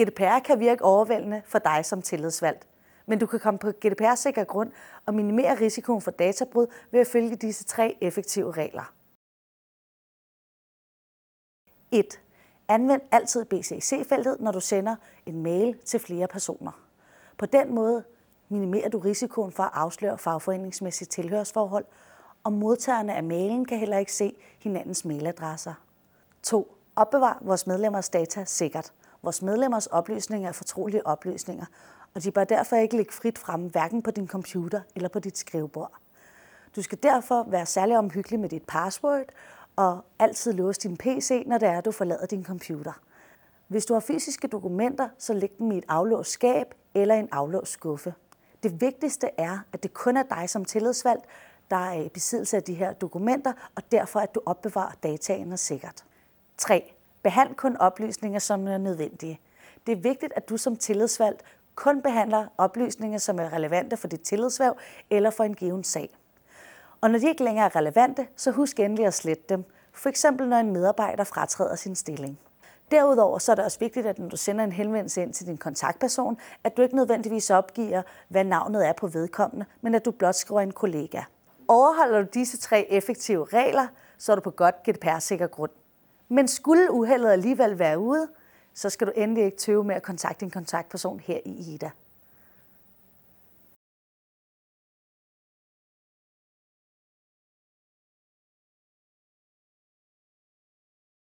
GDPR kan virke overvældende for dig som tillidsvalgt, men du kan komme på GDPR-sikker grund og minimere risikoen for databrud ved at følge disse tre effektive regler. 1. Anvend altid BCC-feltet, når du sender en mail til flere personer. På den måde minimerer du risikoen for at afsløre fagforeningsmæssige tilhørsforhold, og modtagerne af mailen kan heller ikke se hinandens mailadresser. 2. Opbevar vores medlemmers data sikkert. Vores medlemmers oplysninger er fortrolige oplysninger, og de bør derfor ikke ligge frit frem, hverken på din computer eller på dit skrivebord. Du skal derfor være særlig omhyggelig med dit password, og altid låse din PC, når det er, du forlader din computer. Hvis du har fysiske dokumenter, så læg dem i et aflåst skab eller en aflåst skuffe. Det vigtigste er, at det kun er dig som tillidsvalgt, der er i besiddelse af de her dokumenter, og derfor at du opbevarer dataene sikkert. 3. Behandl kun oplysninger, som er nødvendige. Det er vigtigt, at du som tillidsvalgt kun behandler oplysninger, som er relevante for dit tillidsværv eller for en given sag. Og når de ikke længere er relevante, så husk endelig at slette dem, for eksempel når en medarbejder fratræder sin stilling. Derudover så er det også vigtigt, at når du sender en henvendelse ind til din kontaktperson, at du ikke nødvendigvis opgiver, hvad navnet er på vedkommende, men at du blot skriver en kollega. Overholder du disse tre effektive regler, så er du på godt GDPR-sikker grund. Men skulle uheldet alligevel være ude, så skal du endelig ikke tøve med at kontakte en kontaktperson her i IDA.